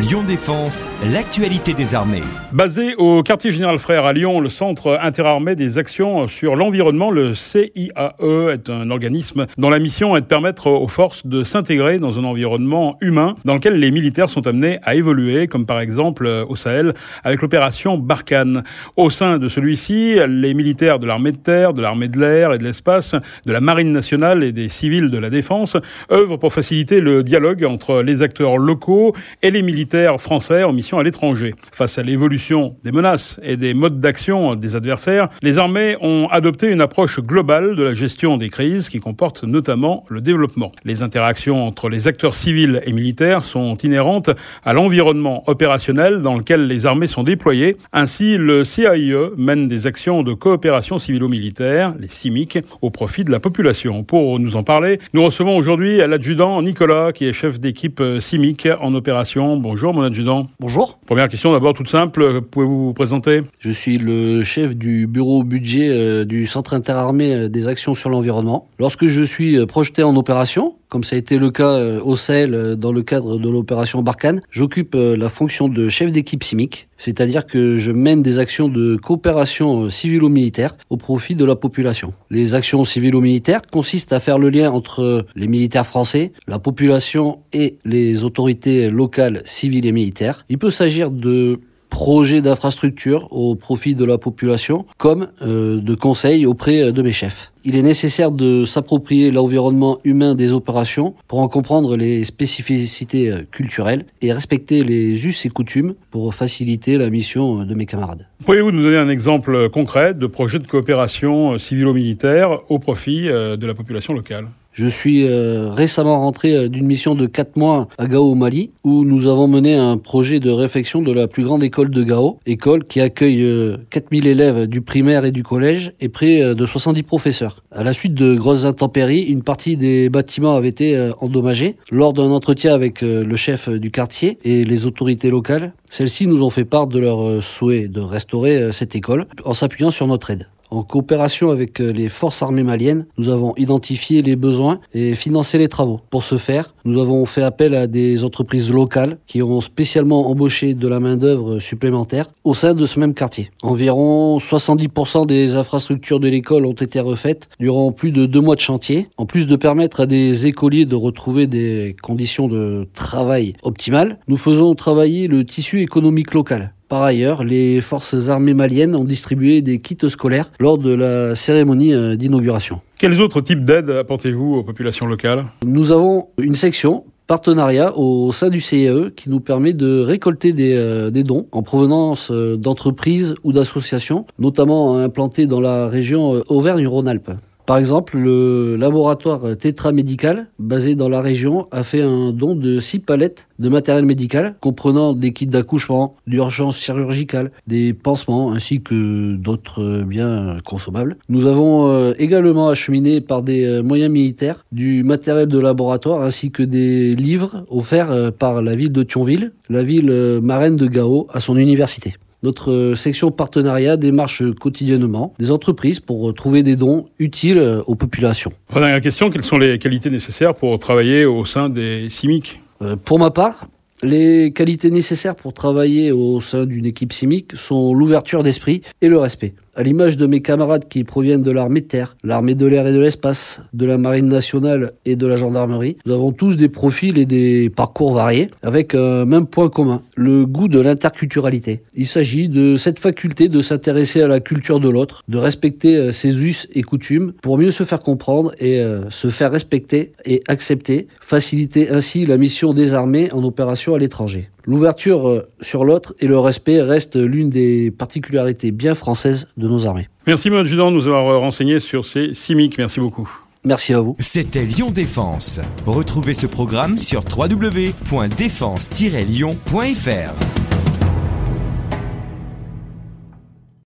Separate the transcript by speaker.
Speaker 1: Lyon Défense, l'actualité des armées.
Speaker 2: Basé au quartier général Frère à Lyon, le Centre interarmé des actions sur l'environnement, le CIAE, est un organisme dont la mission est de permettre aux forces de s'intégrer dans un environnement humain dans lequel les militaires sont amenés à évoluer, comme par exemple au Sahel avec l'opération Barkhane. Au sein de celui-ci, les militaires de l'armée de terre, de l'armée de l'air et de l'espace, de la marine nationale et des civils de la défense œuvrent pour faciliter le dialogue entre les acteurs locaux et les militaires français en mission à l'étranger. Face à l'évolution des menaces et des modes d'action des adversaires, les armées ont adopté une approche globale de la gestion des crises qui comporte notamment le développement. Les interactions entre les acteurs civils et militaires sont inhérentes à l'environnement opérationnel dans lequel les armées sont déployées. Ainsi, le CIE mène des actions de coopération civilo-militaire, les CIMIC, au profit de la population. Pour nous en parler, nous recevons aujourd'hui l'adjudant Nicolas, qui est chef d'équipe CIMIC en opération. Bonjour. Bonjour mon adjudant.
Speaker 3: Bonjour.
Speaker 2: Première question d'abord toute simple, pouvez-vous vous présenter?
Speaker 3: Je suis le chef du bureau budget euh, du Centre interarmé euh, des actions sur l'environnement. Lorsque je suis euh, projeté en opération, comme ça a été le cas au Sahel dans le cadre de l'opération Barkhane, j'occupe la fonction de chef d'équipe CIMIC, c'est-à-dire que je mène des actions de coopération civilo-militaire au profit de la population. Les actions civilo-militaires consistent à faire le lien entre les militaires français, la population et les autorités locales civiles et militaires. Il peut s'agir de projets d'infrastructure au profit de la population, comme euh, de conseils auprès de mes chefs. Il est nécessaire de s'approprier l'environnement humain des opérations pour en comprendre les spécificités euh, culturelles et respecter les us et coutumes pour faciliter la mission de mes camarades.
Speaker 2: Pourriez-vous nous donner un exemple concret de projet de coopération civilo-militaire au profit euh, de la population locale?
Speaker 3: Je suis euh, récemment rentré euh, d'une mission de 4 mois à Gao au Mali où nous avons mené un projet de réflexion de la plus grande école de Gao, école qui accueille 4000 euh, élèves du primaire et du collège et près de 70 professeurs. À la suite de grosses intempéries, une partie des bâtiments avait été endommagée. Lors d'un entretien avec le chef du quartier et les autorités locales, celles-ci nous ont fait part de leur souhait de restaurer cette école en s'appuyant sur notre aide. En coopération avec euh, les forces armées maliennes, nous avons identifié les besoins et financé les travaux. Pour ce faire, nous avons fait appel à des entreprises locales qui ont spécialement embauché de la main-d'œuvre supplémentaire au sein de ce même quartier. Environ 70% des infrastructures de l'école ont été refaites durant plus de deux mois de chantier, en plus de permettre à des écoliers de retrouver des conditions de travail optimales. Nous faisons travailler le tissu économique local. Par ailleurs, les forces armées maliennes ont distribué des kits scolaires lors de la cérémonie euh, d'inauguration.
Speaker 2: Quels autres types d'aides apportez-vous aux populations locales?
Speaker 3: Nous avons une section partenariat au sein du CIE qui nous permet de récolter des, euh, dons en provenance euh, d'entreprises ou d'associations, notamment implantées dans la région Auvergne-Rhône-Alpes. Par exemple, le laboratoire tétramédical, basé dans la région, a fait un don de 6 palettes de matériel médical, comprenant des kits d'accouchement, d'urgence chirurgicale, des pansements, ainsi que d'autres biens consommables. Nous avons euh, également acheminé par des euh, moyens militaires du matériel de laboratoire, ainsi que des livres offerts euh, par la ville de Thionville, la ville marraine de Gao, à son université. Notre euh, section partenariat démarche quotidiennement des entreprises pour trouver des dons utiles euh, aux populations.
Speaker 2: Dernière question, quelles sont les qualités nécessaires pour travailler au sein des CIMIC
Speaker 3: euh, Pour ma part, les qualités nécessaires pour travailler au sein d'une équipe CIMIC sont l'ouverture d'esprit et le respect. À l'image de mes camarades qui proviennent de l'armée de terre, l'armée de l'air et de l'espace, de la marine nationale et de la gendarmerie, nous avons tous des profils et des parcours variés avec un même point commun, le goût de l'interculturalité. Il s'agit de cette faculté de s'intéresser à la culture de l'autre, de respecter euh, ses us et coutumes pour mieux se faire comprendre et euh, se faire respecter et accepter, faciliter ainsi la mission des armées en opération à l'étranger. L'ouverture euh, sur l'autre et le respect restent l'une des particularités bien françaises de nos armées.
Speaker 2: Merci, mon adjudant, de nous avoir renseigné sur ces CIMIC. Merci beaucoup.
Speaker 3: Merci à vous.
Speaker 1: C'était Lyon Défense. Retrouvez ce programme sur www.défense-lyon.fr.